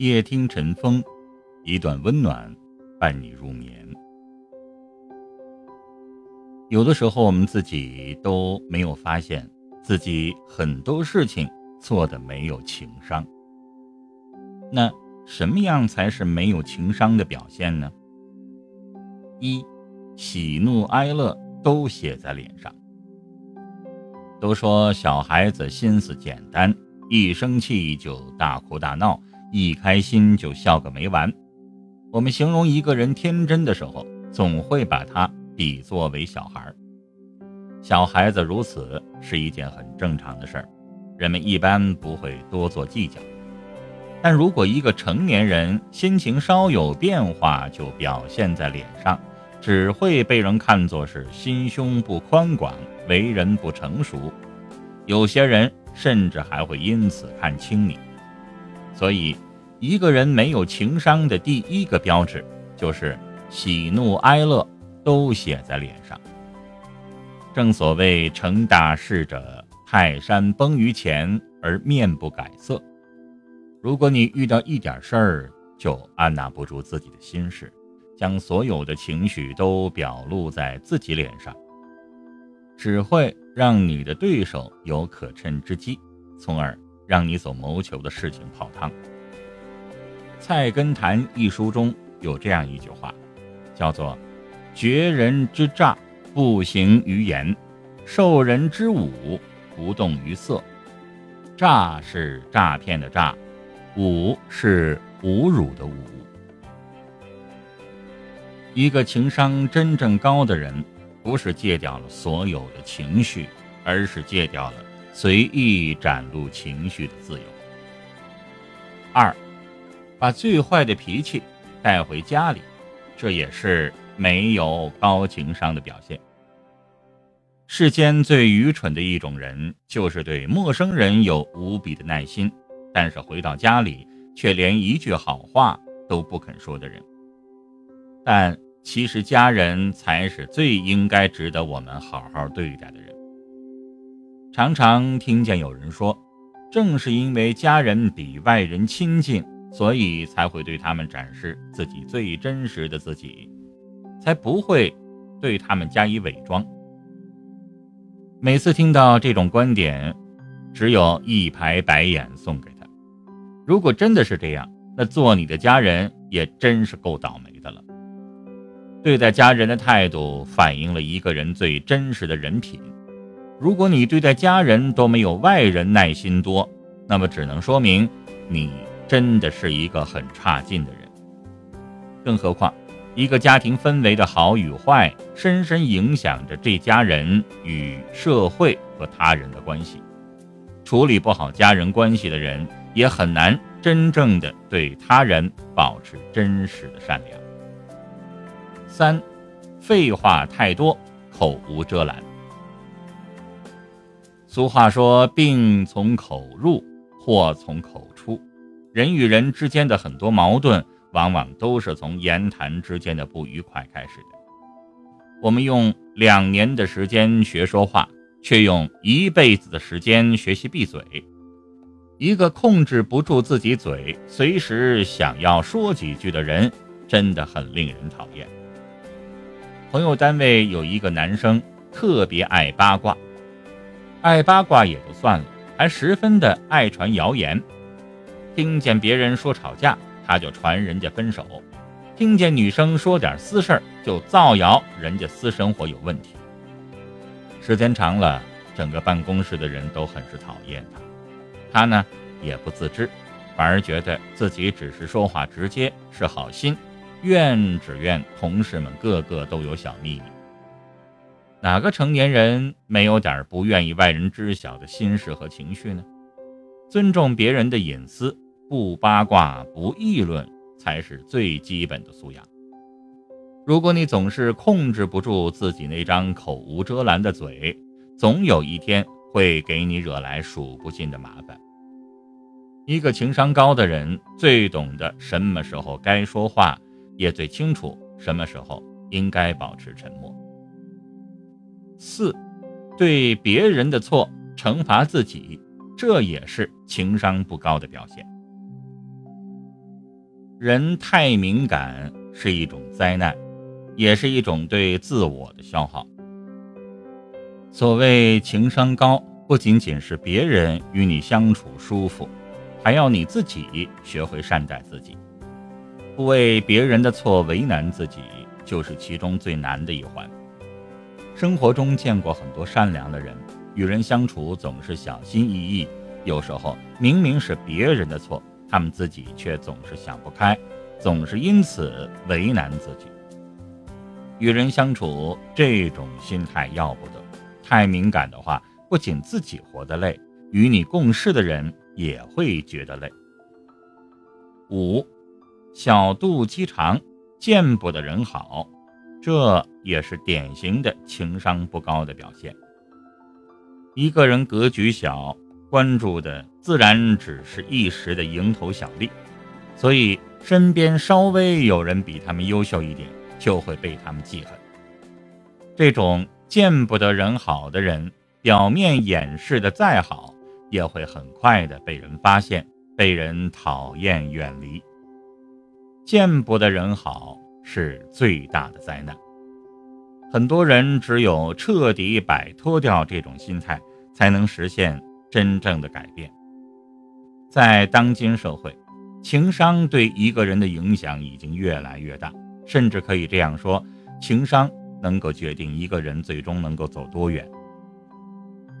夜听晨风，一段温暖伴你入眠。有的时候，我们自己都没有发现自己很多事情做的没有情商。那什么样才是没有情商的表现呢？一，喜怒哀乐都写在脸上。都说小孩子心思简单，一生气就大哭大闹，一开心就笑个没完。我们形容一个人天真的时候，总会把他比作为小孩。小孩子如此是一件很正常的事儿，人们一般不会多做计较。但如果一个成年人心情稍有变化就表现在脸上，只会被人看作是心胸不宽广。为人不成熟，有些人甚至还会因此看轻你。所以，一个人没有情商的第一个标志，就是喜怒哀乐都写在脸上。正所谓成大事者，泰山崩于前而面不改色。如果你遇到一点事儿就按捺不住自己的心事，将所有的情绪都表露在自己脸上。只会让你的对手有可乘之机，从而让你所谋求的事情泡汤。《菜根谭》一书中有这样一句话，叫做“绝人之诈，不行于言；受人之侮，不动于色。”诈是诈骗的诈，侮是侮辱的侮。一个情商真正高的人。不是戒掉了所有的情绪，而是戒掉了随意展露情绪的自由。二，把最坏的脾气带回家里，这也是没有高情商的表现。世间最愚蠢的一种人，就是对陌生人有无比的耐心，但是回到家里却连一句好话都不肯说的人。但。其实家人才是最应该值得我们好好对待的人。常常听见有人说，正是因为家人比外人亲近，所以才会对他们展示自己最真实的自己，才不会对他们加以伪装。每次听到这种观点，只有一排白眼送给他。如果真的是这样，那做你的家人也真是够倒霉的了。对待家人的态度，反映了一个人最真实的人品。如果你对待家人都没有外人耐心多，那么只能说明你真的是一个很差劲的人。更何况，一个家庭氛围的好与坏，深深影响着这家人与社会和他人的关系。处理不好家人关系的人，也很难真正的对他人保持真实的善良。三，废话太多，口无遮拦。俗话说：“病从口入，祸从口出。”人与人之间的很多矛盾，往往都是从言谈之间的不愉快开始的。我们用两年的时间学说话，却用一辈子的时间学习闭嘴。一个控制不住自己嘴，随时想要说几句的人，真的很令人讨厌。朋友单位有一个男生特别爱八卦，爱八卦也就算了，还十分的爱传谣言。听见别人说吵架，他就传人家分手；听见女生说点私事儿，就造谣人家私生活有问题。时间长了，整个办公室的人都很是讨厌他，他呢也不自知，反而觉得自己只是说话直接，是好心。怨只怨同事们个个都有小秘密，哪个成年人没有点不愿意外人知晓的心事和情绪呢？尊重别人的隐私，不八卦不议论，才是最基本的素养。如果你总是控制不住自己那张口无遮拦的嘴，总有一天会给你惹来数不尽的麻烦。一个情商高的人，最懂得什么时候该说话。也最清楚什么时候应该保持沉默。四，对别人的错惩罚自己，这也是情商不高的表现。人太敏感是一种灾难，也是一种对自我的消耗。所谓情商高，不仅仅是别人与你相处舒服，还要你自己学会善待自己，不为别人的错为难自己，就是其中最难的一环。生活中见过很多善良的人，与人相处总是小心翼翼，有时候明明是别人的错。他们自己却总是想不开，总是因此为难自己。与人相处，这种心态要不得。太敏感的话，不仅自己活得累，与你共事的人也会觉得累。五，小肚鸡肠，见不得人好，这也是典型的情商不高的表现。一个人格局小。关注的自然只是一时的蝇头小利，所以身边稍微有人比他们优秀一点，就会被他们记恨。这种见不得人好的人，表面掩饰的再好，也会很快的被人发现，被人讨厌远离。见不得人好是最大的灾难。很多人只有彻底摆脱掉这种心态，才能实现。真正的改变，在当今社会，情商对一个人的影响已经越来越大，甚至可以这样说，情商能够决定一个人最终能够走多远。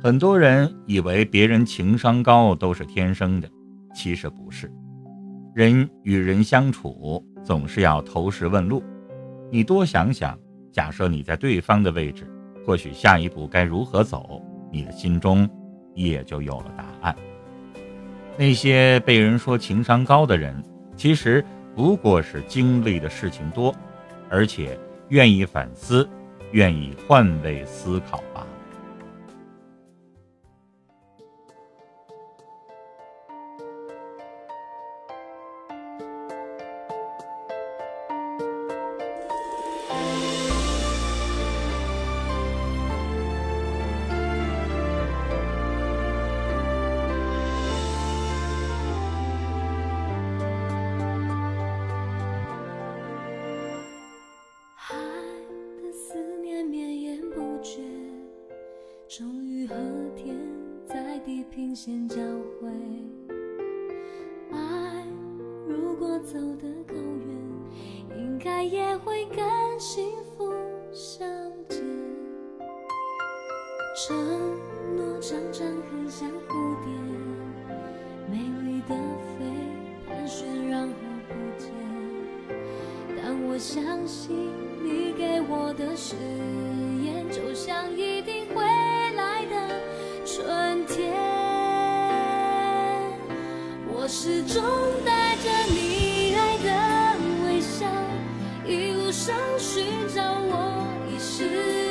很多人以为别人情商高都是天生的，其实不是。人与人相处总是要投石问路，你多想想，假设你在对方的位置，或许下一步该如何走，你的心中。也就有了答案。那些被人说情商高的人，其实不过是经历的事情多，而且愿意反思，愿意换位思考地。平线交汇，爱如果走得够远，应该也会跟幸福相见。承诺常常很像蝴蝶，美丽的飞，盘旋然后不见。但我相信你给我的誓言，就像一定始终带着你爱的微笑，一路上寻找我遗失